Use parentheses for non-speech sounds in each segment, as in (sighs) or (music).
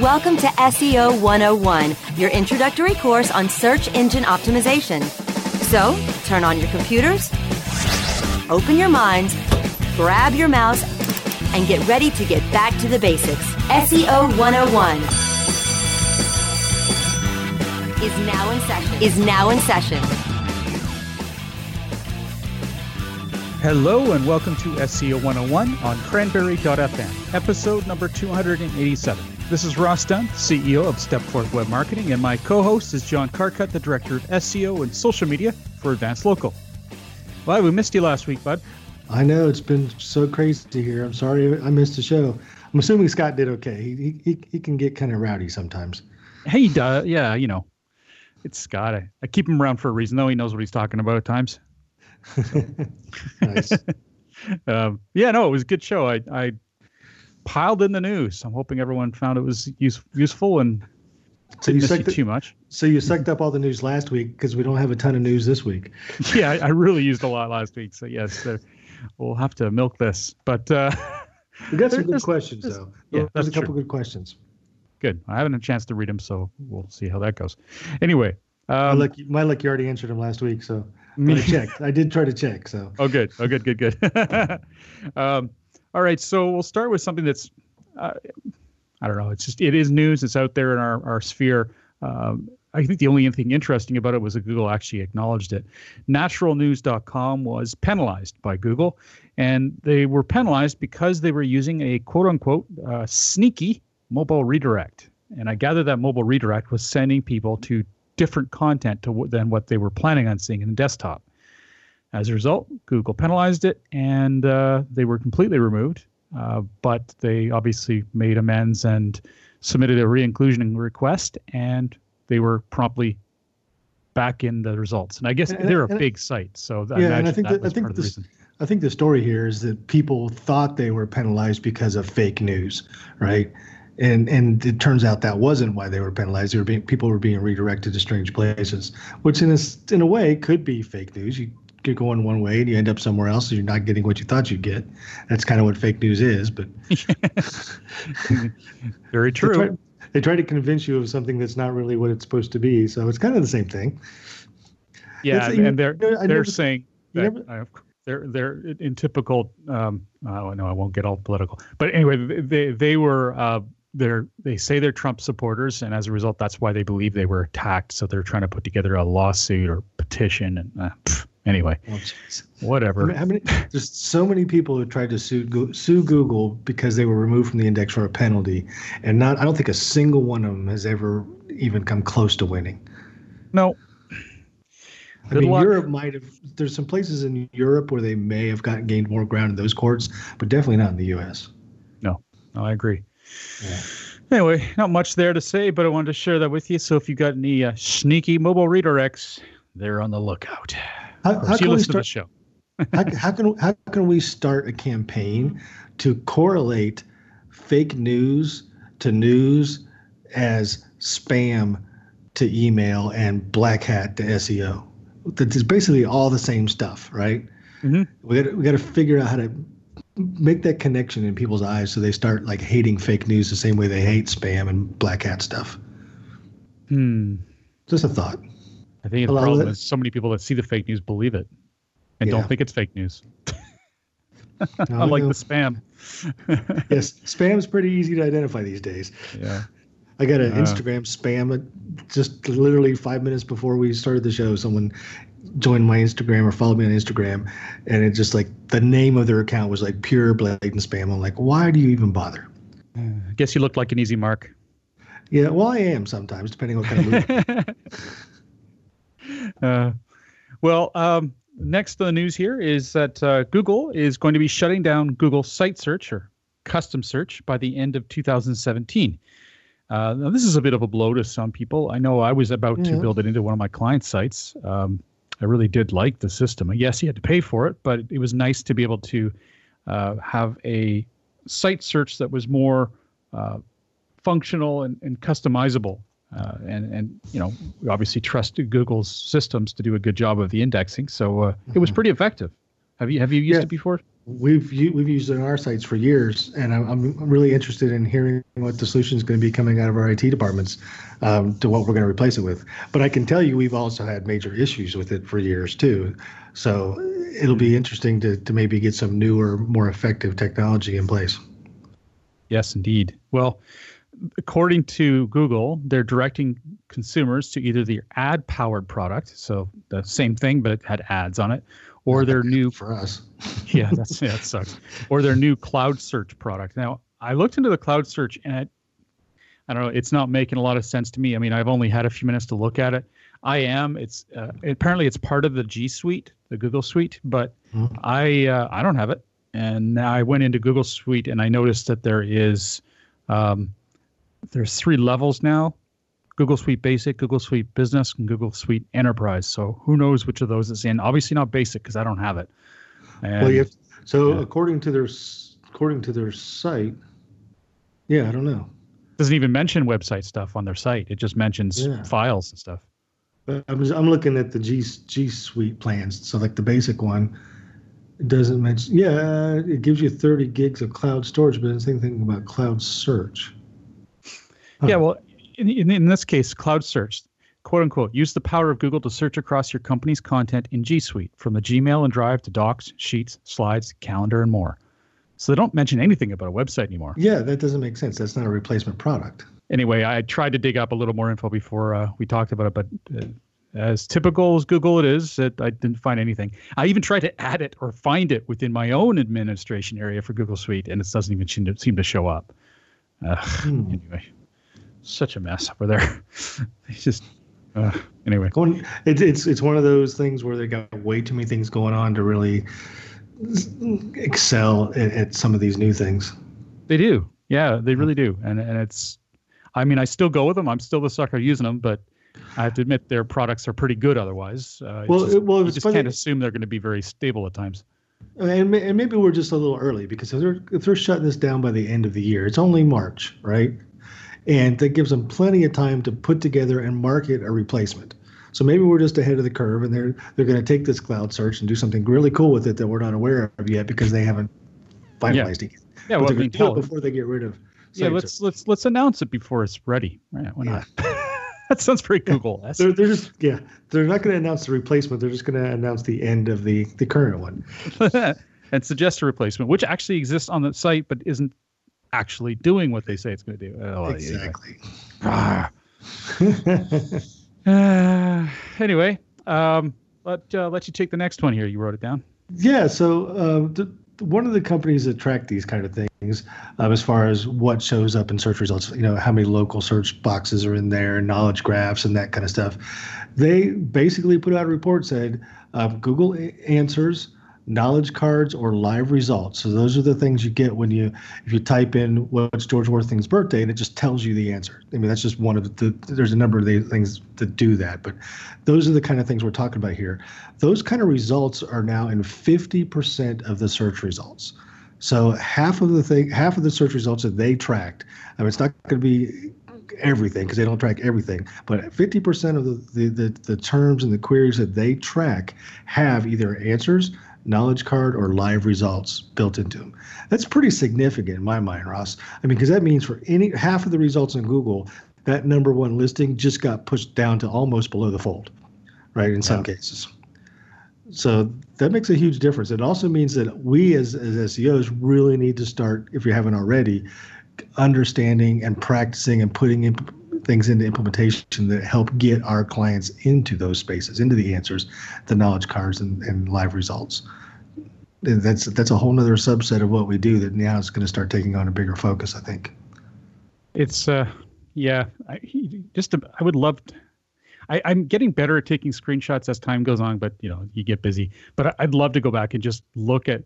Welcome to SEO 101, your introductory course on search engine optimization. So, turn on your computers, open your minds, grab your mouse, and get ready to get back to the basics. SEO 101 is now in session. Is now in session. Hello and welcome to SEO 101 on cranberry.fm, episode number 287. This is Ross Dunn, CEO of Stepforth Web Marketing, and my co host is John Carcutt, the Director of SEO and Social Media for Advance Local. Well, we missed you last week, bud. I know it's been so crazy here. I'm sorry I missed the show. I'm assuming Scott did okay. He he, he can get kind of rowdy sometimes. He does, yeah. You know, it's Scott. I, I keep him around for a reason, though. He knows what he's talking about at times. (laughs) So. nice. (laughs) um, yeah, no, it was a good show. I I piled in the news. I'm hoping everyone found it was use, useful and so you sucked too much. So you sucked up all the news last week because we don't have a ton of news this week. (laughs) yeah, I, I, really used a lot last week. So yes, we'll have to milk this. But uh, we got some good questions though. Yeah, there's a couple true. good questions. Good. I haven't had a chance to read them, so we'll see how that goes. Anyway, um, my, luck, my luck, you already answered them last week, so I checked. I did try to check. So (laughs) oh, good. Oh, good. Good. Good. (laughs) um, all right, so we'll start with something that's, uh, I don't know, it's just it is news. It's out there in our our sphere. Um, I think the only thing interesting about it was that Google actually acknowledged it. Naturalnews.com was penalized by Google, and they were penalized because they were using a quote unquote uh, sneaky mobile redirect. And I gather that mobile redirect was sending people to different content to, than what they were planning on seeing in the desktop. As a result, Google penalized it and uh, they were completely removed. Uh, but they obviously made amends and submitted a re-inclusion request, and they were promptly back in the results. And I guess and, they're and, a big site, so I yeah. And I think that, that I think this, I think the story here is that people thought they were penalized because of fake news, right? And and it turns out that wasn't why they were penalized. They were being people were being redirected to strange places, which in a in a way could be fake news. You you're going one way and you end up somewhere else and you're not getting what you thought you'd get. That's kind of what fake news is, but (laughs) very true. They try, they try, to convince you of something that's not really what it's supposed to be. So it's kind of the same thing. Yeah, and, they're they're never, saying never, uh, they're they're in typical. Um, oh no, I won't get all political. But anyway, they they were. Uh, they're they say they're Trump supporters, and as a result, that's why they believe they were attacked. So they're trying to put together a lawsuit or petition, and uh, pff, Anyway, oh, whatever. How many, there's so many people who tried to sue sue Google because they were removed from the index for a penalty, and not. I don't think a single one of them has ever even come close to winning. No. I Good mean, luck. Europe might have. There's some places in Europe where they may have gotten gained more ground in those courts, but definitely not in the U.S. No, no, I agree. Yeah. Anyway, not much there to say, but I wanted to share that with you. So if you got any uh, sneaky mobile redirects, they're on the lookout. How, how can we start, the show. (laughs) how, how, can how can we start a campaign to correlate fake news to news as spam to email and black hat to SEO? It's basically all the same stuff, right? Mm-hmm. We got we got to figure out how to make that connection in people's eyes so they start like hating fake news the same way they hate spam and black hat stuff. Hmm. Just a thought. I think the problem is so many people that see the fake news believe it and yeah. don't think it's fake news. (laughs) Unlike the spam. (laughs) yes, spam is pretty easy to identify these days. Yeah. I got an uh, Instagram spam just literally five minutes before we started the show. Someone joined my Instagram or followed me on Instagram, and it just like the name of their account was like pure blatant spam. I'm like, why do you even bother? I guess you look like an easy mark. Yeah, well, I am sometimes, depending on what kind of mood. (laughs) (laughs) Uh, well, um, next on the news here is that uh, Google is going to be shutting down Google Site Search or custom search by the end of 2017. Uh, now, this is a bit of a blow to some people. I know I was about yeah. to build it into one of my client sites. Um, I really did like the system. Yes, you had to pay for it, but it was nice to be able to uh, have a site search that was more uh, functional and, and customizable. Uh, and and you know we obviously trust Google's systems to do a good job of the indexing, so uh, it was mm-hmm. pretty effective. Have you have you used yeah. it before? We've we've used it on our sites for years, and I'm, I'm really interested in hearing what the solution is going to be coming out of our IT departments um, to what we're going to replace it with. But I can tell you, we've also had major issues with it for years too. So it'll be interesting to to maybe get some newer, more effective technology in place. Yes, indeed. Well, according to Google, they're directing consumers to either the ad powered product, so the same thing, but it had ads on it, or their new for us. (laughs) yeah, that's yeah, that sucks. Or their new cloud search product. Now, I looked into the cloud search and it, I don't know, it's not making a lot of sense to me. I mean, I've only had a few minutes to look at it. I am. It's uh, apparently it's part of the G Suite, the Google Suite, but mm-hmm. I uh, I don't have it. And now I went into Google Suite and I noticed that there is um, there's three levels now Google Suite Basic, Google Suite Business, and Google Suite Enterprise. So who knows which of those is in? Obviously not Basic because I don't have it. And, well, have, so yeah. according to their according to their site, yeah, I don't know. Doesn't even mention website stuff on their site. It just mentions yeah. files and stuff. But I'm I'm looking at the G G Suite plans. So like the basic one, doesn't mention. Yeah, it gives you 30 gigs of cloud storage, but it doesn't say anything about cloud search. Yeah, well, in, in, in this case, cloud search, quote unquote, use the power of Google to search across your company's content in G Suite, from the Gmail and Drive to Docs, Sheets, Slides, Calendar, and more. So they don't mention anything about a website anymore. Yeah, that doesn't make sense. That's not a replacement product. Anyway, I tried to dig up a little more info before uh, we talked about it, but uh, as typical as Google it is, it, I didn't find anything. I even tried to add it or find it within my own administration area for Google Suite, and it doesn't even seem to, seem to show up. Uh, hmm. Anyway, such a mess over there. (laughs) it's just uh, anyway. It's it's it's one of those things where they got way too many things going on to really excel at, at some of these new things. They do, yeah, they really do, and and it's. I mean, I still go with them. I'm still the sucker using them, but I have to admit their products are pretty good. Otherwise, uh, well, just, well, you just funny. can't assume they're going to be very stable at times. And, and maybe we're just a little early because if they're, if they're shutting this down by the end of the year, it's only March, right? And that gives them plenty of time to put together and market a replacement. So maybe we're just ahead of the curve, and they're they're going to take this cloud search and do something really cool with it that we're not aware of yet because they haven't finalized yeah. it. Yeah, well, they're going to do it before they get rid of. Yeah, let's search. let's let's announce it before it's ready. Right? Why not? Yeah. (laughs) that sounds pretty Google. Yeah. They're, they're just yeah, they're not going to announce the replacement. They're just going to announce the end of the the current one. (laughs) and suggest a replacement, which actually exists on the site but isn't actually doing what they say it's going to do. Oh, exactly. uh, (sighs) anyway, um, let uh, let you take the next one here. You wrote it down. Yeah. So uh, the, one of the companies that track these kind of things, um, as far as what shows up in search results, you know, how many local search boxes are in there, knowledge graphs, and that kind of stuff. They basically put out a report said um, Google answers knowledge cards or live results. So those are the things you get when you if you type in what's George Washington's birthday and it just tells you the answer. I mean that's just one of the there's a number of the things that do that, but those are the kind of things we're talking about here. Those kind of results are now in 50% of the search results. So half of the thing half of the search results that they tracked, I mean it's not going to be everything because they don't track everything but 50% of the, the, the, the terms and the queries that they track have either answers knowledge card or live results built into them. That's pretty significant in my mind, Ross. I mean, because that means for any half of the results in Google, that number one listing just got pushed down to almost below the fold, right? In some cases. So that makes a huge difference. It also means that we as, as SEOs really need to start, if you haven't already, understanding and practicing and putting in things into implementation that help get our clients into those spaces, into the answers, the knowledge cards, and, and live results. And that's that's a whole other subset of what we do that now is going to start taking on a bigger focus. I think. It's uh, yeah. I, just a, I would love. To, I, I'm getting better at taking screenshots as time goes on, but you know you get busy. But I'd love to go back and just look at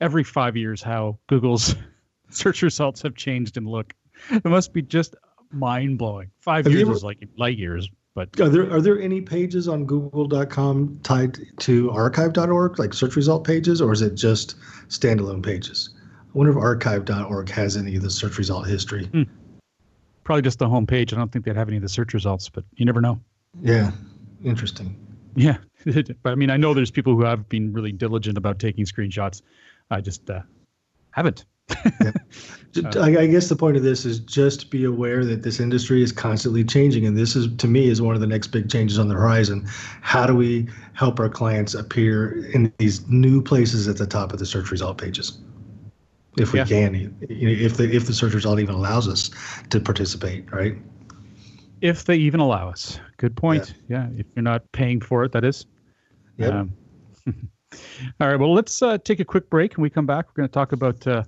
every five years how Google's (laughs) search results have changed and look. It must be just mind blowing. Five have years ever, is like light years. But are there are there any pages on Google.com tied to archive.org, like search result pages, or is it just standalone pages? I wonder if archive.org has any of the search result history. Hmm. Probably just the home page. I don't think they'd have any of the search results, but you never know. Yeah, interesting. Yeah, (laughs) but I mean, I know there's people who have been really diligent about taking screenshots. I just uh, haven't. (laughs) I guess the point of this is just be aware that this industry is constantly changing, and this is to me is one of the next big changes on the horizon. How do we help our clients appear in these new places at the top of the search result pages, if we yeah. can, if the if the search result even allows us to participate, right? If they even allow us. Good point. Yeah, yeah if you're not paying for it, that is. Yeah. Um, (laughs) all right. Well, let's uh, take a quick break. and we come back, we're going to talk about. Uh,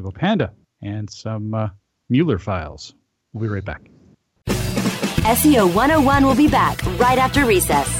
Google Panda, and some uh, Mueller files. We'll be right back. SEO 101 will be back right after recess.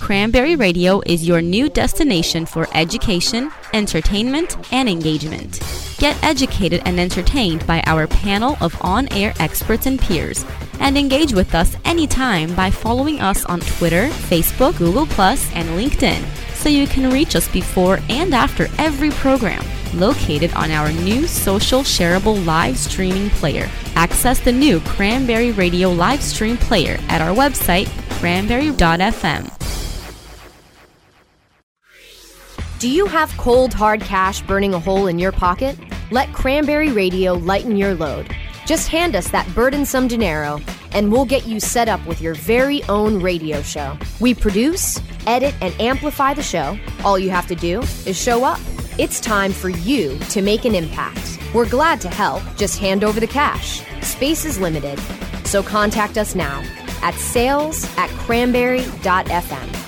Cranberry Radio is your new destination for education, entertainment, and engagement. Get educated and entertained by our panel of on air experts and peers, and engage with us anytime by following us on Twitter, Facebook, Google, and LinkedIn so you can reach us before and after every program. Located on our new social shareable live streaming player. Access the new Cranberry Radio live stream player at our website, cranberry.fm. Do you have cold, hard cash burning a hole in your pocket? Let Cranberry Radio lighten your load. Just hand us that burdensome dinero, and we'll get you set up with your very own radio show. We produce, edit, and amplify the show. All you have to do is show up. It's time for you to make an impact. We're glad to help. Just hand over the cash. Space is limited, so contact us now at sales at cranberry.fm.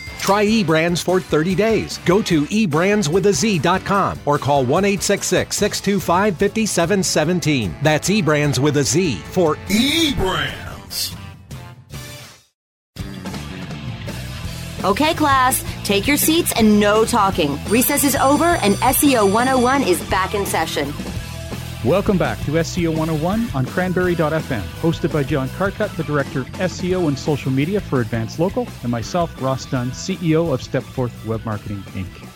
Try eBrandz for 30 days. Go to eBrandsWithAZ.com or call 1 625 5717. That's eBrands with a Z for eBrandz. Okay, class, take your seats and no talking. Recess is over and SEO 101 is back in session. Welcome back to SEO 101 on cranberry.fm, hosted by John Carcutt, the Director of SEO and Social Media for Advance Local, and myself, Ross Dunn, CEO of Stepforth Web Marketing Inc.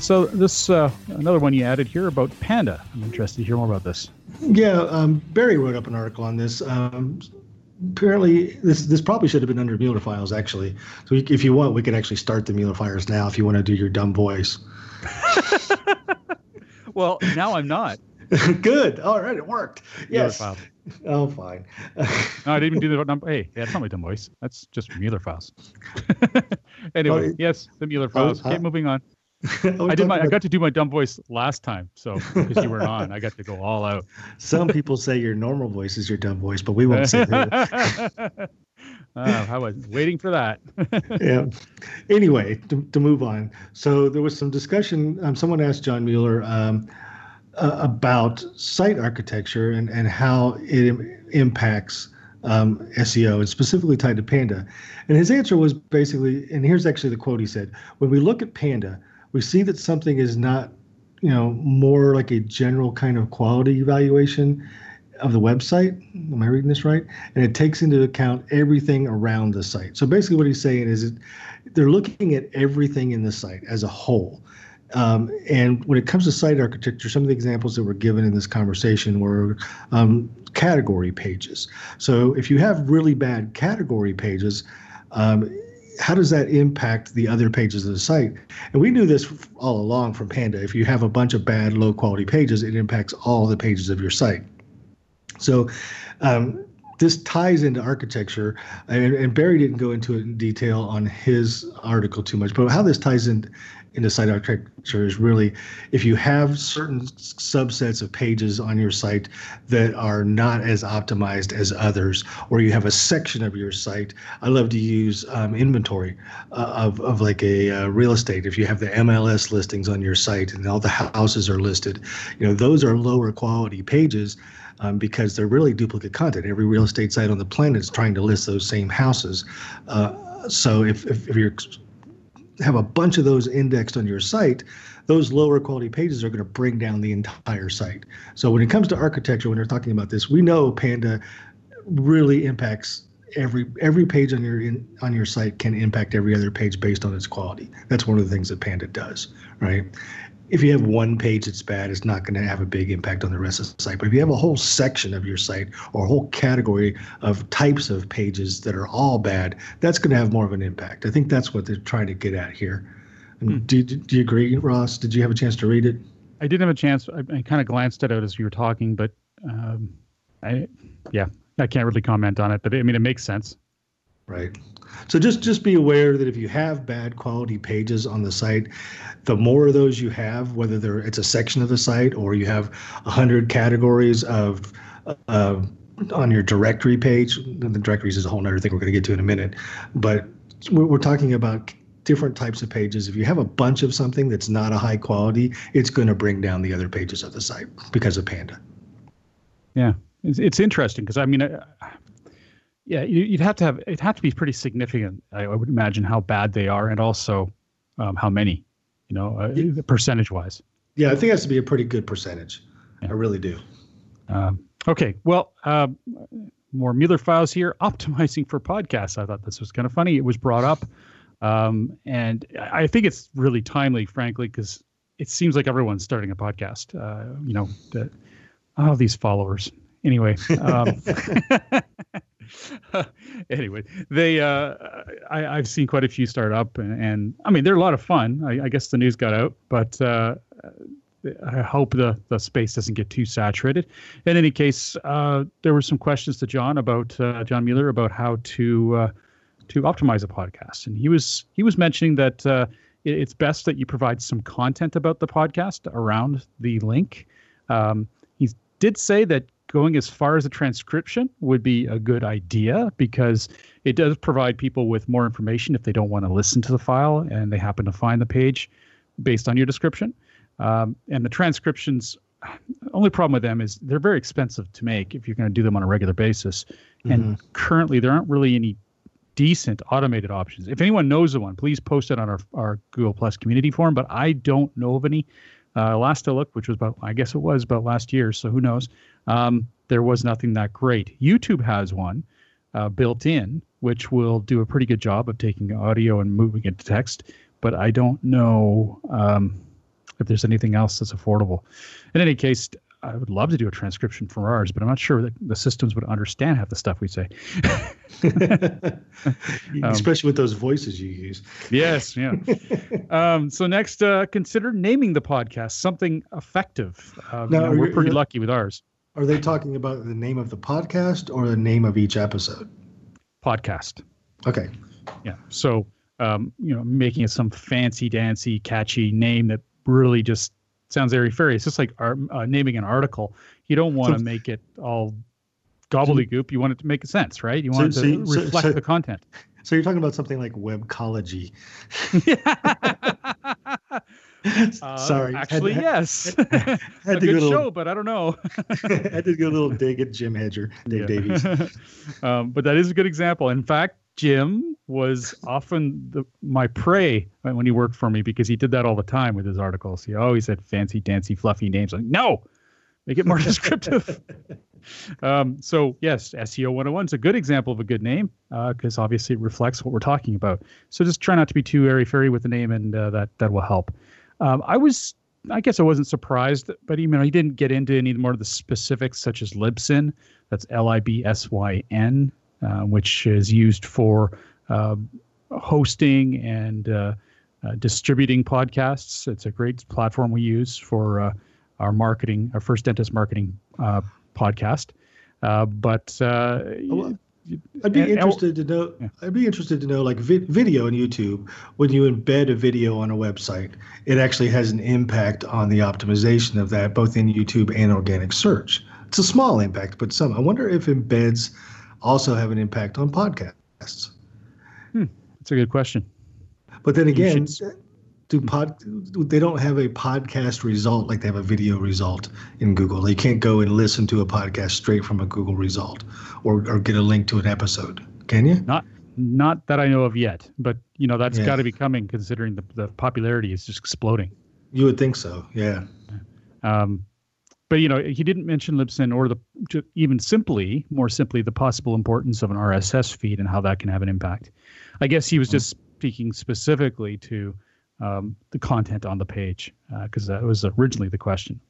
So this uh, another one you added here about Panda. I'm interested to hear more about this. Yeah, um, Barry wrote up an article on this. Um, apparently, this this probably should have been under Mueller files actually. So if you want, we could actually start the Mueller files now. If you want to do your dumb voice. (laughs) well, now I'm not. (laughs) Good. All right, it worked. Yes. (laughs) Oh, fine. no, I didn't even do the number. Hey, that's not my dumb voice. That's just Mueller files. (laughs) anyway, oh, yes, the Mueller files. Keep moving on. I did my. About... I got to do my dumb voice last time, so because you weren't on, I got to go all out. Some people say your normal voice is your dumb voice, but we won't say that. Uh, I was waiting for that. yeah. Anyway, to, to move on. So there was some discussion. Um, someone asked John Mueller, um, uh, about site architecture and, and how it Im- impacts um, SEO and specifically tied to Panda. And his answer was basically, and here's actually the quote he said When we look at Panda, we see that something is not, you know, more like a general kind of quality evaluation of the website. Am I reading this right? And it takes into account everything around the site. So basically, what he's saying is they're looking at everything in the site as a whole. Um, and when it comes to site architecture, some of the examples that were given in this conversation were um, category pages. So if you have really bad category pages, um, how does that impact the other pages of the site? And we knew this all along from Panda. If you have a bunch of bad, low quality pages, it impacts all the pages of your site. So um, this ties into architecture, and, and, Barry didn't go into it in detail on his article too much, but how this ties in into site architecture is really if you have certain subsets of pages on your site that are not as optimized as others, or you have a section of your site. I love to use um, inventory uh, of, of like a uh, real estate. If you have the MLS listings on your site and all the houses are listed, you know, those are lower quality pages. Um, because they're really duplicate content. Every real estate site on the planet is trying to list those same houses. Uh, so if, if, if, you're have a bunch of those indexed on your site, those lower quality pages are going to bring down the entire site. So when it comes to architecture, when we're talking about this, we know Panda really impacts every every page on your in, on your site can impact every other page based on its quality. That's one of the things that Panda does, right? If you have one page that's bad, it's not going to have a big impact on the rest of the site. But if you have a whole section of your site or a whole category of types of pages that are all bad, that's going to have more of an impact. I think that's what they're trying to get at here. Hmm. Do, do you agree, Ross? Did you have a chance to read it? I didn't have a chance. I, I kind of glanced at it as you were talking, but um, I, yeah, I can't really comment on it. But I mean, it makes sense. Right. So just just be aware that if you have bad quality pages on the site, the more of those you have, whether they're it's a section of the site or you have hundred categories of uh, on your directory page. The directories is a whole other thing we're going to get to in a minute, but we're, we're talking about different types of pages. If you have a bunch of something that's not a high quality, it's going to bring down the other pages of the site because of Panda. Yeah, it's, it's interesting because I mean, yeah, you'd have to have it'd have to be pretty significant. I would imagine how bad they are, and also um, how many, you know, uh, percentage wise. Yeah, I think it has to be a pretty good percentage. Yeah. I really do. Um, okay, well, uh, more Mueller files here. (laughs) Optimizing for podcasts. I thought this was kind of funny. It was brought up, um, and I think it's really timely, frankly, because it seems like everyone's starting a podcast. Uh, you know, the, oh, these followers. Anyway. (laughs) (laughs) (laughs) Anyway, they uh, I, I've seen quite a few start up, and, and I mean they're a lot of fun. I, I, guess the news got out, but uh, I hope the the space doesn't get too saturated. In any case, uh, there were some questions to John about uh, John Mueller about how to uh, to optimize a podcast, and he was he was mentioning that uh, it's best that you provide some content about the podcast around the link. Um, he did say that going as far as a transcription would be a good idea because it does provide people with more information if they don't want to listen to the file and they happen to find the page based on your description. Um, and the transcriptions, only problem with them is they're very expensive to make if you're going to do them on a regular basis. Mm-hmm. And currently, there aren't really any decent automated options. If anyone knows of one, please post it on our, our Google Plus community forum. But I don't know of any. Uh, last I looked, which was about, I guess it was about last year, so who knows? Um, there was nothing that great. YouTube has one uh, built in, which will do a pretty good job of taking audio and moving it to text. But I don't know um, if there's anything else that's affordable. In any case, I would love to do a transcription for ours, but I'm not sure that the systems would understand half the stuff we say. (laughs) um, Especially with those voices you use. Yes, yeah. (laughs) um, so next, uh, consider naming the podcast something effective. Uh, now, you know, we're pretty lucky with ours. Are they talking about the name of the podcast or the name of each episode? Podcast. Okay. Yeah. So, um, you know, making it some fancy dancy, catchy name that really just sounds airy fairy. It's just like uh, naming an article. You don't want to so, make it all gobbledygook. You want it to make sense, right? You want so, it to so, reflect the content. So you're talking about something like webcology. (laughs) (laughs) (laughs) (laughs) uh, Sorry. Actually, had, yes. Had, (laughs) had a to good go show, but I don't know. (laughs) had to get a little dig at Jim Hedger, Dave yeah. Davies. Um, but that is a good example. In fact, Jim was often the, my prey when he worked for me because he did that all the time with his articles. He always had fancy, dancy, fluffy names. Like, no, make it more descriptive. um, so yes, SEO 101 is a good example of a good name because uh, obviously it reflects what we're talking about. So just try not to be too airy fairy with the name, and uh, that that will help. Um, I was, I guess, I wasn't surprised, but you know, he didn't get into any more of the specifics, such as Libsyn. That's L I B S Y N uh, which is used for uh, hosting and uh, uh, distributing podcasts. It's a great platform we use for our marketing, our first dentist marketing podcast. Uh, but uh, well, I'd be and- interested to know. Yeah. I'd be interested to know, like vi- video on YouTube, when you embed a video on a website, it actually has an impact on the optimization of that, both in YouTube and organic search. It's a small impact, but some. I wonder if embeds also have an impact on podcasts. Hmm, that's a good question. But then again, should- do pod they don't have a podcast result like they have a video result in Google. They can't go and listen to a podcast straight from a Google result or, or get a link to an episode. Can you? Not not that I know of yet, but you know that's Yeah. got to be coming considering the, the popularity is just exploding. You would think so. Yeah. Um, but you know, he didn't mention Libsyn or the even simply, more simply, the possible importance of an RSS feed and how that can have an impact. I guess he was just speaking specifically to um, the content on the page because that was originally the question.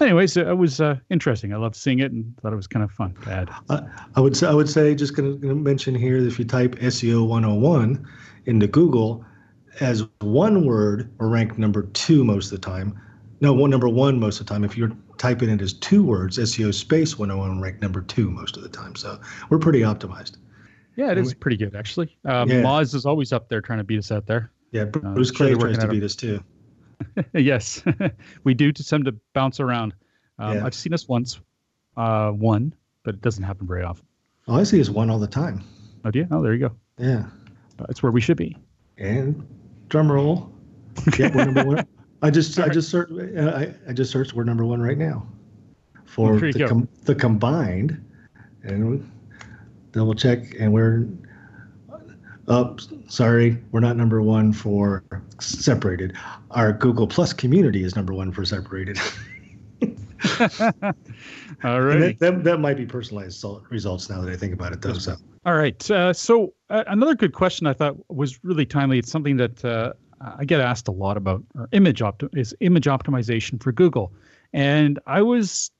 Anyways, it was uh, interesting. I loved seeing it and thought it was kind of fun to add. I, I would say I would say just going to mention here that if you type SEO 101 into Google as one word, we're ranked number two most of the time. No, one number one most of the time. If you're typing it as two words, SEO space 101 ranked number two most of the time. So we're pretty optimized. Yeah, it is pretty good actually. Um, Yeah. Moz is always up there trying to beat us out there. Yeah, Bruce sure Clay tries to beat us too. (laughs) yes, (laughs) we do to tend to bounce around. Um, Yeah. I've seen us once, uh, one, but it doesn't happen very often. All I see is one all the time. Oh, do you? Oh, there you go. Yeah. That's where we should be. And drum roll. Yeah, we're number one. I just I (laughs) just searched uh, I, I just searched we're number one right now for the, com- the combined and double check and we're up sorry we're not number one for separated our google plus community is number one for separated (laughs) All right. That, that, that might be personalized results now that i think about it though so All right. Uh, so uh, another good question I thought was really timely. It's something that uh, I get asked a lot about. Or image opti- is image optimization for Google, and I was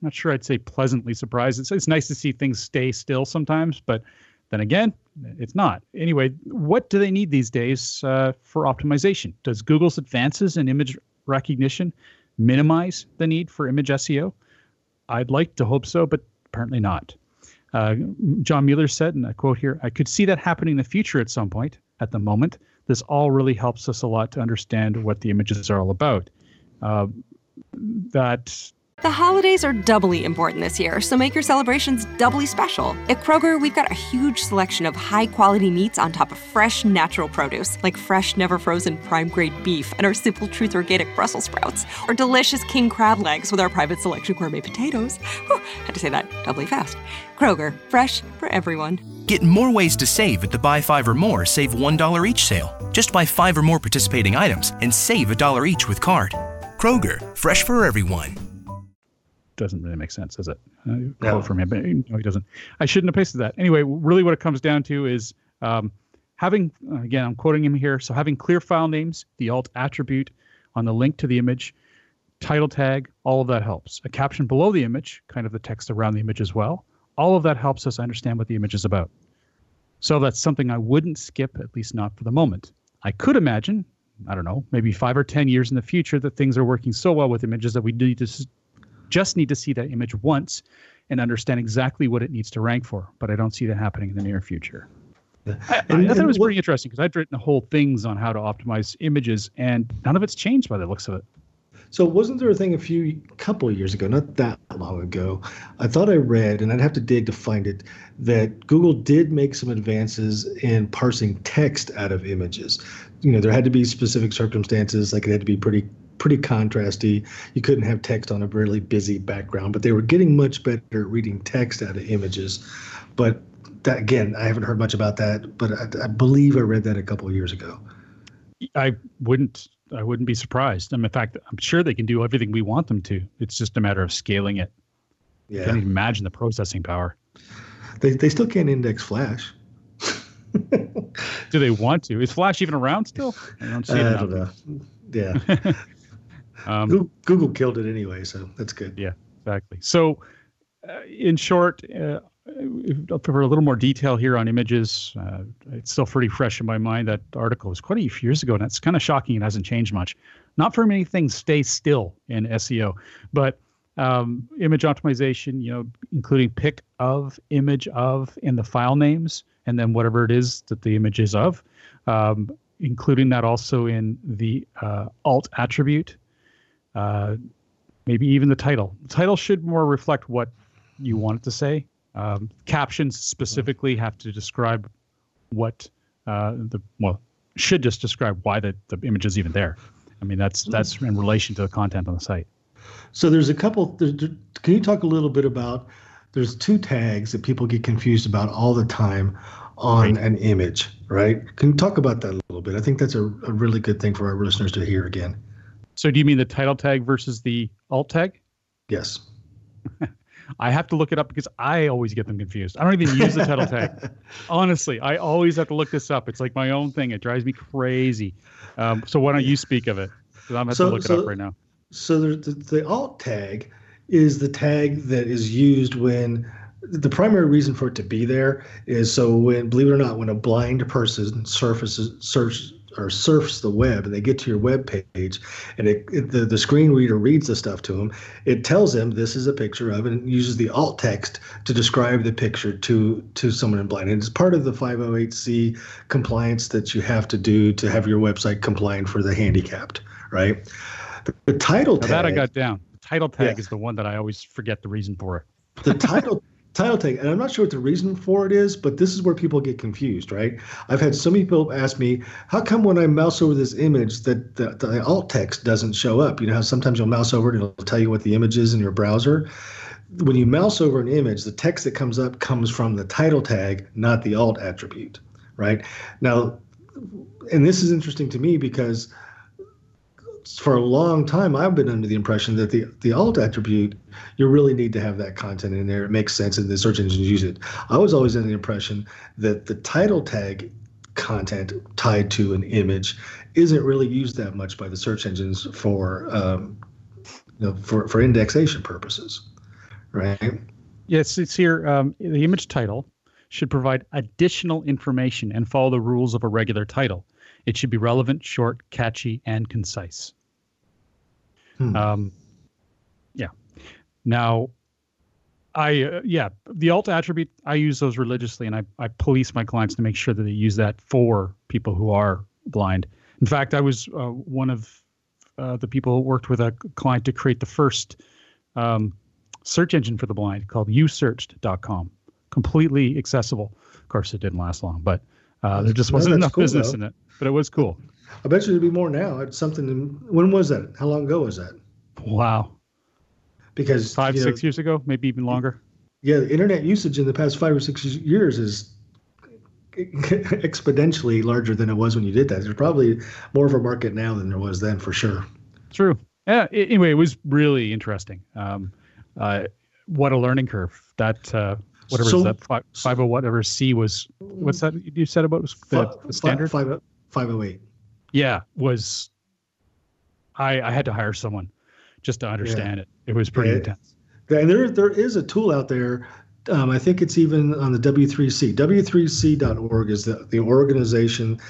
not sure I'd say pleasantly surprised. It's, it's nice to see things stay still sometimes, but then again, it's not. Anyway, what do they need these days uh, for optimization? Does Google's advances in image recognition minimize the need for image SEO? I'd like to hope so, but apparently not. Uh, John Mueller said, and I quote here, I could see that happening in the future at some point. At the moment, this all really helps us a lot to understand what the images are all about. Uh, that The holidays are doubly important this year, so make your celebrations doubly special. At Kroger, we've got a huge selection of high quality meats on top of fresh, natural produce, like fresh, never frozen prime grade beef and our Simple Truth organic Brussels sprouts, or delicious king crab legs with our private selection gourmet potatoes. Whew, had to say that doubly fast. Kroger, fresh for everyone. Get more ways to save at the Buy Five or More Save $1 each sale. Just buy five or more participating items and save a dollar each with card. Kroger, fresh for everyone. Doesn't really make sense, does it? Uh, No. quote from him, but no, he doesn't. I shouldn't have pasted that. Anyway, really, what it comes down to is um, having uh, again, I'm quoting him here. So having clear file names, the alt attribute on the link to the image, title tag, all of that helps. A caption below the image, kind of the text around the image as well. All of that helps us understand what the image is about. So that's something I wouldn't skip, at least not for the moment. I could imagine, I don't know, maybe five or 10 years in the future that things are working so well with images that we need to just need to see that image once and understand exactly what it needs to rank for. But I don't see that happening in the near future. I, I, thought it was pretty interesting because I'd written whole things on how to optimize images, and none of it's changed by the looks of it. So wasn't there a thing a few couple of years ago, not that long ago? I thought I read, and I'd have to dig to find it, that Google did make some advances in parsing text out of images. You know, there had to be specific circumstances, like it had to be pretty pretty contrasty. You couldn't have text on a really busy background, but they were getting much better at reading text out of images. But that again, I haven't heard much about that, but I, I believe I read that a couple of years ago. I wouldn't. I wouldn't be surprised. I mean, in fact, I'm sure they can do everything we want them to. It's just a matter of scaling it. I Yeah, can't even imagine the processing power. they they still can't index Flash. (laughs) Do they want to? Is Flash even around still? I don't see it. I don't know. Yeah. (laughs) Um, Google, Google killed it anyway, so that's good. Yeah, exactly. So, uh, in short, uh, for a little more detail here on images, uh, it's still pretty fresh in my mind. That article was quite a few years ago, and it's kind of shocking. It hasn't changed much. Not very many things stay still in SEO, but um, image optimization, you know, including pick of, image of in the file names, and then whatever it is that the image is of, um, including that also in the uh, alt attribute, uh, maybe even the title. The title should more reflect what you want it to say. Um, captions specifically have to describe what uh, the well should just describe why the, the image is even there. I mean that's that's in relation to the content on the site. So there's a couple. There's, can you talk a little bit about? There's two tags that people get confused about all the time on right. an image, right? Can you talk about that a little bit? I think that's a, a really good thing for our listeners to hear again. So do you mean the title tag versus the alt tag? Yes. (laughs) I have to look it up because I always get them confused. I don't even use the title tag. (laughs) Honestly, I always have to look this up. It's like my own thing. It drives me crazy. Um, so why don't you speak of it? Because I'm going to look so, it up right now. So the, the, the alt tag is the tag that is used when the primary reason for it to be there is so when believe it or not when a blind person surfaces search or surfs the web and they get to your web page and it, it, the, the screen reader reads the stuff to them it tells them this is a picture of and it uses the alt text to describe the picture to to someone in blind. And it's part of the 508c compliance that you have to do to have your website compliant for the handicapped right? The, the title tag that i got down the title tag yeah. is the one that i always forget the reason for. The title (laughs) title tag, and I'm not sure what the reason for it is, but this is where people get confused, right? I've had so many people ask me, how come when I mouse over this image that the, the alt text doesn't show up? You know how sometimes you'll mouse over it and it'll tell you what the image is in your browser. When you mouse over an image, the text that comes up comes from the title tag, not the alt attribute, right? Now, and this is interesting to me because for a long time I've been under the impression that the the alt attribute you really need to have that content in there. It makes sense and the search engines use it. I was always under the impression that the title tag content tied to an image isn't really used that much by the search engines for um, you know, for for indexation purposes, right? Yes, it's here. Um, the image title should provide additional information and follow the rules of a regular title. It should be relevant, short, catchy, and concise. Hmm. Um, yeah. Now, I uh, yeah, the alt attribute I use those religiously, and I I police my clients to make sure that they use that for people who are blind. In fact, I was uh, one of uh, the people who worked with a client to create the first um, search engine for the blind called usearched.com, completely accessible. Of course, it didn't last long, but uh, there just wasn't enough cool, business though. in it. But it was cool. I bet you there'd be more now. It's something. When was that? How long ago was that? Wow. Because five, six know, years ago, maybe even longer. Yeah, the internet usage in the past five or six years is (laughs) exponentially larger than it was when you did that. There's probably more of a market now than there was then, for sure. True. Yeah. Anyway, it was really interesting. Um, uh, what a learning curve. That uh, whatever so, that five, five oh whatever C was. What's that you said about the, the standard? Five, five oh eight yeah, was I I had to hire someone just to understand yeah. it. It was pretty yeah. intense. And there there is a tool out there. Um, I think it's even on the W3C. W3C.org is the, the organization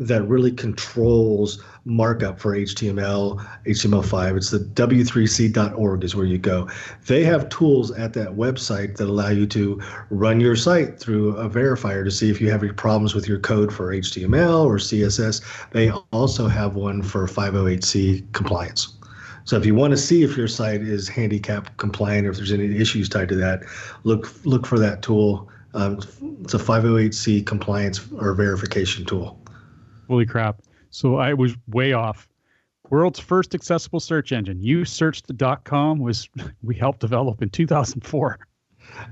that really controls markup for HTML, HTML5. It's the w3c.org is where you go. They have tools at that website that allow you to run your site through a verifier to see if you have any problems with your code for HTML or CSS. They also have one for 508c compliance. So if you want to see if your site is handicap compliant or if there's any issues tied to that, look look for that tool. Um, it's a 508c compliance or verification tool. Holy crap. So I was way off. World's first accessible search engine, usearched.com, was (laughs) we helped develop in 2004. (laughs)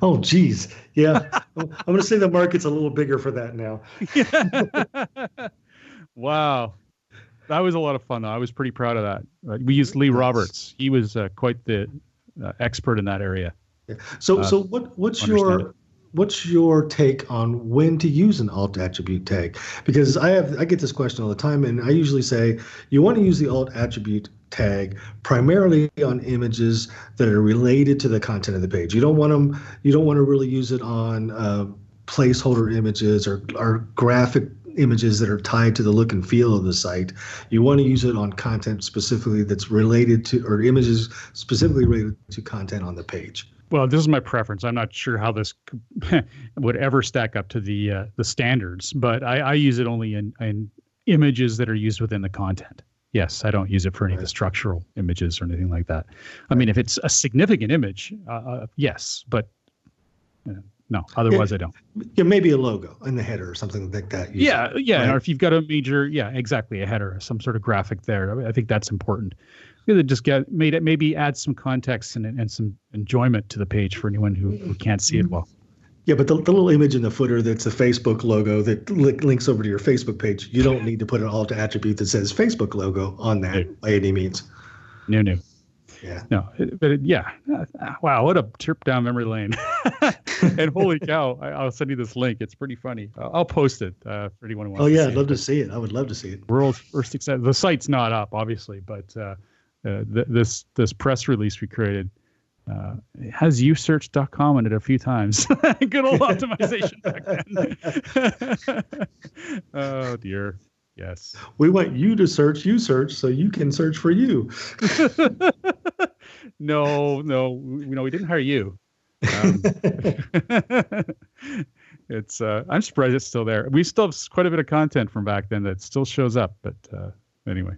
Oh, geez. Yeah. I'm going to say the market's a little bigger for that now. (laughs) wow. That was a lot of fun, though. I was pretty proud of that. Uh, we used Lee Roberts. He was uh, quite the uh, expert in that area. Yeah. So, so what, what's your what's your take on when to use an alt attribute tag? Because I have I get this question all the time, and I usually say you want to use the alt attribute tag primarily on images that are related to the content of the page. You don't want them. You don't want to really use it on uh, placeholder images or, or graphic images that are tied to the look and feel of the site. You want to use it on content specifically that's related to, or images specifically related to content on the page. Well, this is my preference. I'm not sure how this (laughs) would ever stack up to the uh, the standards, but I, I use it only in, in images that are used within the content. Yes, I don't use it for any of the structural images or anything like that. I mean, if it's a significant image, uh, uh, yes, but uh, no. Otherwise, yeah, I don't. Yeah, maybe a logo in the header or something like that. Yeah, yeah. Right? Or if you've got a major, yeah, exactly, a header, some sort of graphic there. I think that's important. Really, just get made it maybe add some context and and some enjoyment to the page for anyone who, who can't see it well. Yeah, but the, the little image in the footer that's a Facebook logo that li- links over to your Facebook page, you don't need to put an alt attribute that says Facebook logo on that no. by any means. No, no. Yeah. No, but it, yeah. Wow, what a trip down memory lane. (laughs) and holy cow, I, will send you this link. It's pretty funny. I'll, I'll post it uh, for anyone who wants Oh, yeah, I'd love it. to see it. I would love to see it. World's first success. The site's not up, obviously, but uh, uh, th- this this press release we created uh, has usearch.com in it a few times. (laughs) Good old (laughs) optimization back then. (laughs) oh dear. Yes. We want you to search you search so you can search for you. no, no, no, we didn't hire you. Um, it's uh, I'm surprised it's still there. We still have quite a bit of content from back then that still shows up, but uh, anyway.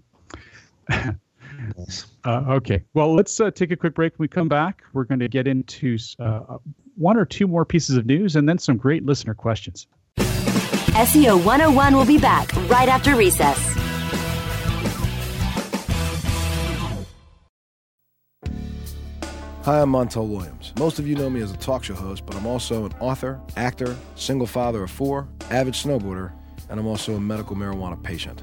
Uh, okay. Well, let's uh, take a quick break. When we come back, we're going to get into uh, one or two more pieces of news and then some great listener questions. SEO 101 will be back right after recess. Hi, I'm Montel Williams. Most of you know me as a talk show host, but I'm also an author, actor, single father of four, avid snowboarder, and I'm also a medical marijuana patient.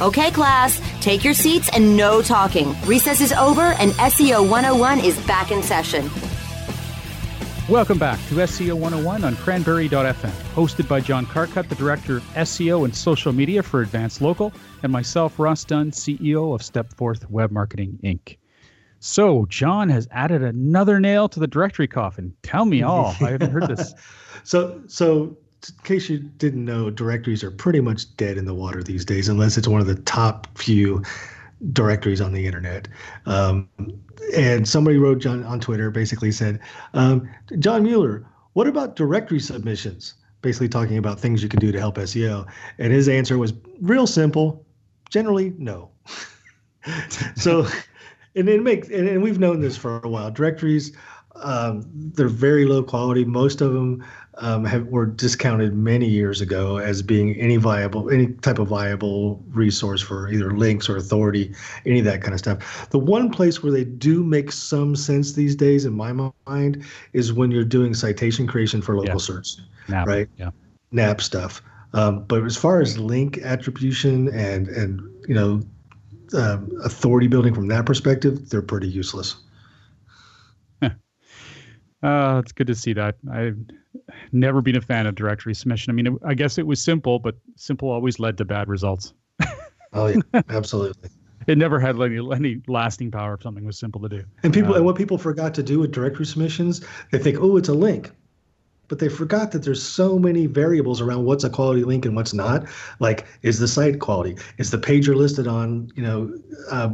Okay, class, take your seats and no talking. Recess is over and SEO 101 is back in session. Welcome back to SEO 101 on cranberry.fm, hosted by John Carcutt, the Director of SEO and Social Media for Advance Local, and myself, Ross Dunn, CEO of Stepforth Web Marketing, Inc. So, John has added another nail to the directory coffin. Tell me all. I haven't heard this. (laughs) so, so in case you didn't know, directories are pretty much dead in the water these days, unless it's one of the top few directories on the internet. Um, and somebody wrote John on Twitter, basically said, um, John Mueller, what about directory submissions? Basically talking about things you can do to help SEO. And his answer was real simple. Generally, no. (laughs) so, and it makes, and, and we've known this for a while. Directories, um, they're very low quality. Most of them um, have, were discounted many years ago as being any viable, any type of viable resource for either links or authority, any of that kind of stuff. The one place where they do make some sense these days, in my mind, is when you're doing citation creation for local yeah. search, NAP, right? Yeah. NAP stuff. Um, but as far as link attribution and and you know um, authority building from that perspective, they're pretty useless. Uh, it's good to see that. I've never been a fan of directory submission. I mean, it, I guess it was simple, but simple always led to bad results. (laughs) oh yeah, absolutely. It never had any, any lasting power if something was simple to do. And people, uh, and what people forgot to do with directory submissions, they think, oh, it's a link but they forgot that there's so many variables around what's a quality link and what's not. Like, is the site quality? Is the page you're listed on, you know, uh,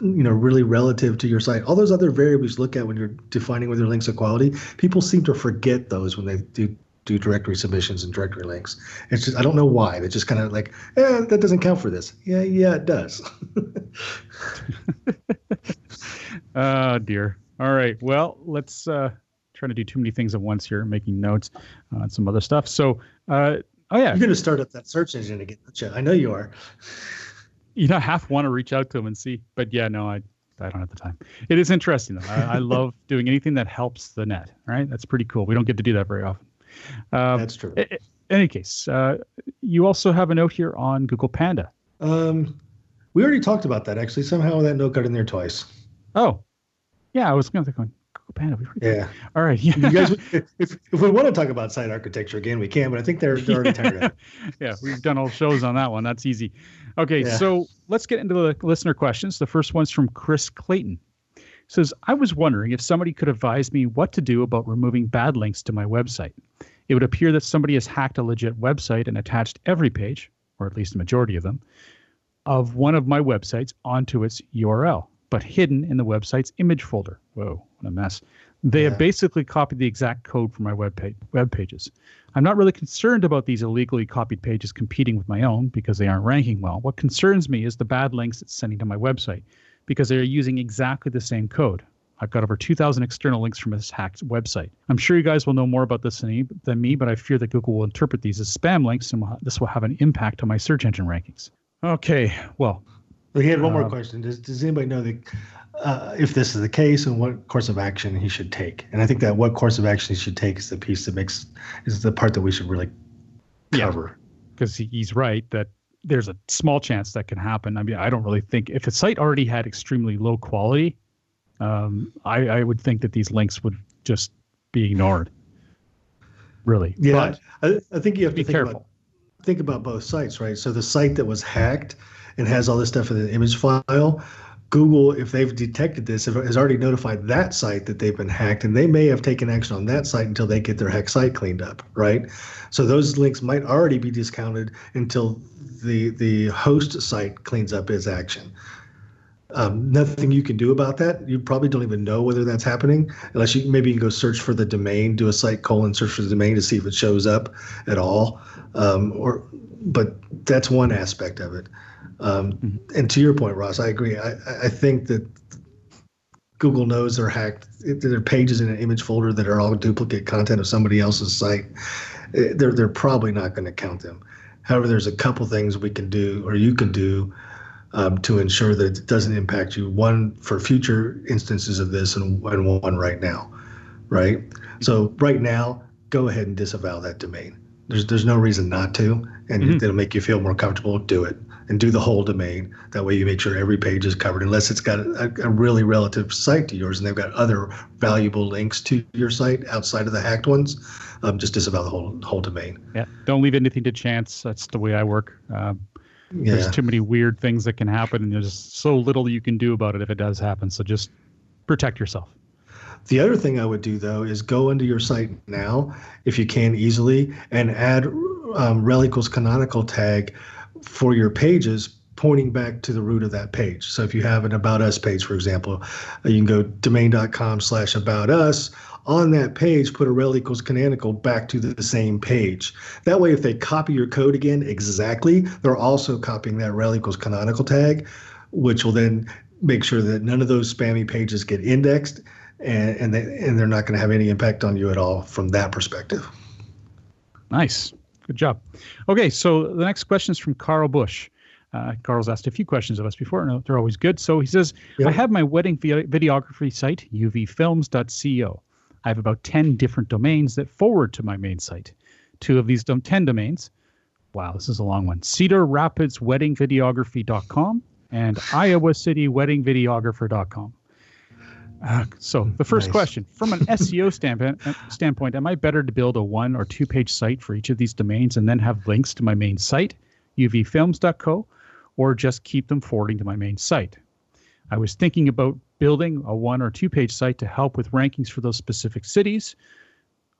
you know, really relative to your site? All those other variables you look at when you're defining whether links are quality. People seem to forget those when they do do directory submissions and directory links. It's just I don't know why. They just kind of like, eh, that doesn't count for this. Yeah, yeah, it does. oh (laughs) (laughs) dear. All right. Well, let's uh trying to do too many things at once here, making notes on uh, some other stuff. So, uh, oh yeah, you're going to start up that search engine again? I know you are. (laughs) You know, half want to reach out to them and see, but yeah, no, I, I don't have the time. It is interesting though. I, I (laughs) love doing anything that helps the net. Right, that's pretty cool. We don't get to do that very often. Um, that's true. In any case, uh, you also have a note here on Google Panda. Um, we already talked about that actually. Somehow that note got in there twice. Oh, yeah, I was going to think Panda. Yeah. All right. Yeah. You guys, (laughs) if, if we want to talk about site architecture again, we can, but I think they're, they're already tired of it. (laughs) yeah, we've done all shows on that one. That's easy. Okay, yeah. so let's get into the listener questions. The first one's from Chris Clayton. It says, I was wondering if somebody could advise me what to do about removing bad links to my website. It would appear that somebody has hacked a legit website and attached every page, or at least a majority of them, of one of my websites onto its URL but hidden in the website's image folder. Whoa, what a mess. They yeah. have basically copied the exact code from my web, page, web pages. I'm not really concerned about these illegally copied pages competing with my own because they aren't ranking well. What concerns me is the bad links it's sending to my website because they are using exactly the same code. I've got over 2,000 external links from this hacked website. I'm sure you guys will know more about this than me, but I fear that Google will interpret these as spam links and this will have an impact on my search engine rankings. Okay, well, he had one more um, question. Does, does anybody know the, uh, if this is the case and what course of action he should take? And I think that what course of action he should take is the piece that makes is the part that we should really cover. Because yeah, he's right that there's a small chance that can happen. I mean, I don't really think if a site already had extremely low quality, um, I, I would think that these links would just be ignored. Really, yeah. I, I, think you have to think careful. About, think about both sites, right? So the site that was hacked and has all this stuff in the image file. Google, if they've detected this, has already notified that site that they've been hacked, and they may have taken action on that site until they get their hack site cleaned up, right? So those links might already be discounted until the the host site cleans up its action. Um, nothing you can do about that. You probably don't even know whether that's happening unless you maybe you can go search for the domain, do a site colon search for the domain to see if it shows up at all. Um, or, but that's one aspect of it. Um, mm-hmm. And to your point, Ross, I agree. I, I think that Google knows they're hacked. There are pages in an image folder that are all duplicate content of somebody else's site. Eh, they're they're probably not going to count them. However, there's a couple things we can do, or you can do, um, to ensure that it doesn't impact you. One for future instances of this, and, and one right now, right? So right now, go ahead and disavow that domain. There's there's no reason not to, and mm-hmm. it'll make you feel more comfortable. Do it and do the whole domain. That way, you make sure every page is covered, unless it's got a, a, really relative site to yours and they've got other valuable links to your site outside of the hacked ones. Um, just disavow the whole whole domain. Yeah, don't leave anything to chance. That's the way I work. Um, yeah. There's too many weird things that can happen, and there's so little you can do about it if it does happen. So just protect yourself. The other thing I would do though is go into your site now, if you can easily, and add um, rel equals canonical tag for your pages pointing back to the root of that page. So if you have an about us page, for example, uh, you can go domain.com slash about us. On that page, put a rel equals canonical back to the same page. That way, if they copy your code again exactly, they're also copying that rel equals canonical tag, which will then make sure that none of those spammy pages get indexed and, and, they, and they're not going to have any impact on you at all from that perspective. Nice. Good job. Okay, so the next question is from Carl Bush. Uh, Carl's asked a few questions of us before, and they're always good. So he says, yep. I have my wedding videography site, uvfilms.co. I have about 10 different domains that forward to my main site. Two of these 10 domains wow, this is a long one. Cedar Rapids Wedding Videography.com and Iowa City Wedding Videographer.com. Uh, so the first Nice. question from an SEO (laughs) standpoint, uh, standpoint, am I better to build a one or two page site for each of these domains and then have links to my main site, uvfilms.co, or just keep them forwarding to my main site? I was thinking about building a one or two page site to help with rankings for those specific cities.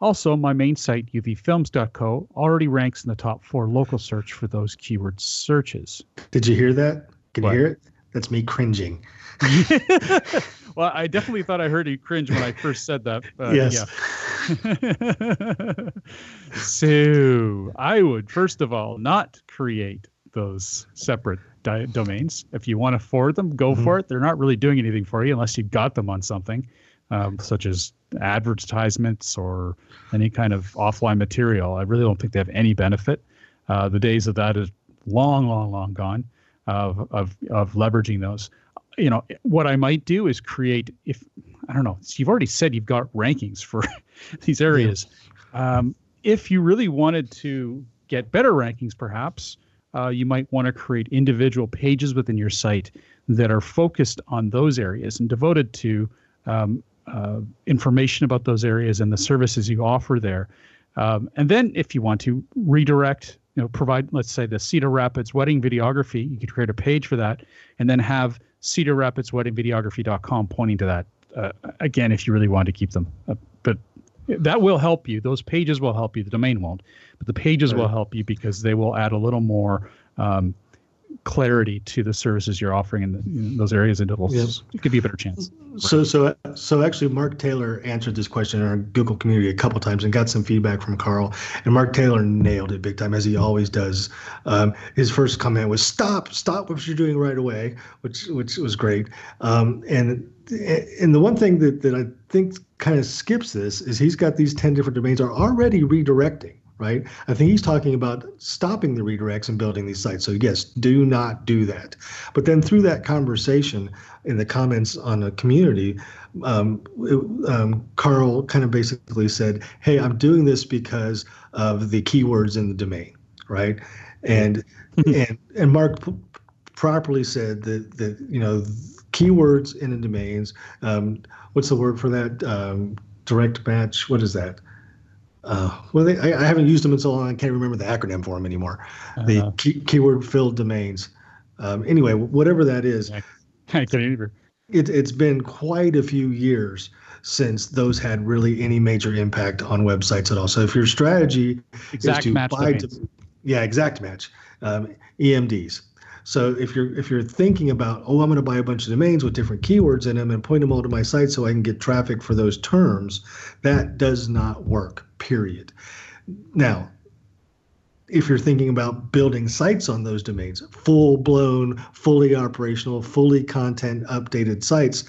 Also, my main site, uvfilms.co, already ranks in the top four local search for those keyword searches. Did you hear that? Can What? you hear it? That's me cringing. (laughs) well, I definitely thought I heard you cringe when I first said that. Yes. Yeah. (laughs) so I would first of all not create those separate di- domains. If you want to forward them, go for it. They're not really doing anything for you unless you got them on something, um, such as advertisements or any kind of offline material. I really don't think they have any benefit. Uh, the days of that is long, long, long gone. Of of of leveraging those. You know what I might do is create if I don't know. You've already said you've got rankings for (laughs) these areas. Um, if you really wanted to get better rankings, perhaps uh, you might want to create individual pages within your site that are focused on those areas and devoted to um, uh, information about those areas and the services you offer there. Um, and then, if you want to redirect, you know, provide, let's say, the Cedar Rapids wedding videography, you could create a page for that, and then have Cedar Rapids wedding videography.com pointing to that. Uh, again, if you really want to keep them, uh, but that will help you. Those pages will help you. The domain won't, but the pages will help you because they will add a little more um, clarity to the services you're offering in, the, in those areas, and it'll Yep. s- give you a better chance. So, so, so actually, Mark Taylor answered this question in our Google community a couple times and got some feedback from Carl. And Mark Taylor nailed it big time, as he always does. Um, his first comment was "Stop! Stop what you're doing right away," which which was great. Um, and and the one thing that that I think kind of skips this is he's got these ten different domains are already redirecting. Right. I think he's talking about stopping the redirects and building these sites. So yes, do not do that. But then through that conversation in the comments on the community, um, um, Carl kind of basically said, "Hey, I'm doing this because of the keywords in the domain, right?" And and and Mark p- properly said that that you know keywords in the domains. Um, what's the word for that? Um, direct match. What is that? Uh, well, they, I, I haven't used them in so long. I can't remember the acronym for them anymore. The Uh, key, keyword filled domains. Um, anyway, whatever that is, (laughs) I can't either. it, it's been quite a few years since those had really any major impact on websites at all. So if your strategy Exact is to buy, domains. yeah, exact match, um, EMDs. So if you're if you're thinking about oh I'm going to buy a bunch of domains with different keywords in them and point them all to my site so I can get traffic for those terms, that does not work. Period. Now, if you're thinking about building sites on those domains, full blown, fully operational, fully content updated sites,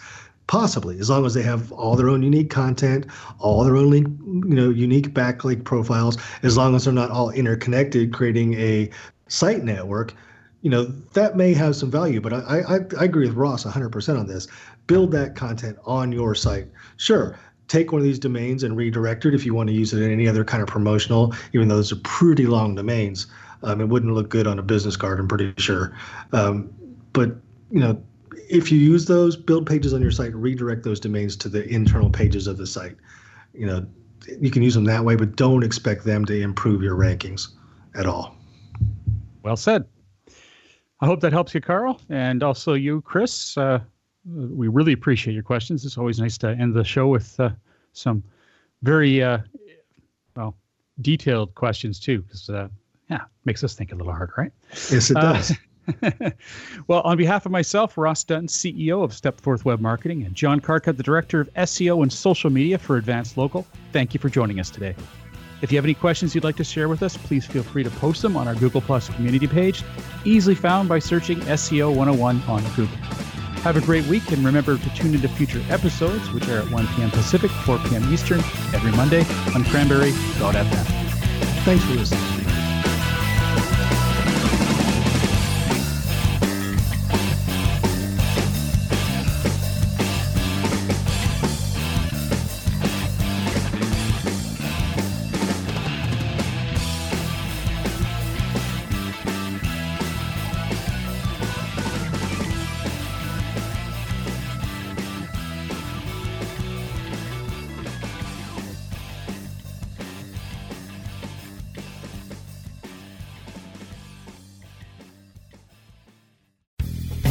possibly as long as they have all their own unique content, all their own link, you know, unique backlink profiles, as long as they're not all interconnected, creating a site network, you know, that may have some value. But I I, I agree with Ross 100% on this. Build that content on your site. Sure, take one of these domains and redirect it if you want to use it in any other kind of promotional, even though those are pretty long domains. Um, it wouldn't look good on a business card, I'm pretty sure. Um, but, you know, if you use those, build pages on your site, redirect those domains to the internal pages of the site. You know, you can use them that way, but don't expect them to improve your rankings at all. Well said. I hope that helps you, Carl, and also you, Chris. Uh, we really appreciate your questions. It's always nice to end the show with uh, some very uh, well detailed questions too, because uh, yeah, makes us think a little harder, right? Yes, it Uh, does. (laughs) well, on behalf of myself, Ross Dunn, CEO of Stepforth Web Marketing, and John Carcutt, the Director of SEO and Social Media for Advance Local, thank you for joining us today. If you have any questions you'd like to share with us, please feel free to post them on our Google Plus community page, easily found by searching SEO 101 on Google. Have a great week, and remember to tune into future episodes, which are at 1 p.m. Pacific, 4 p.m. Eastern, every Monday on cranberry.fm. Thanks for listening.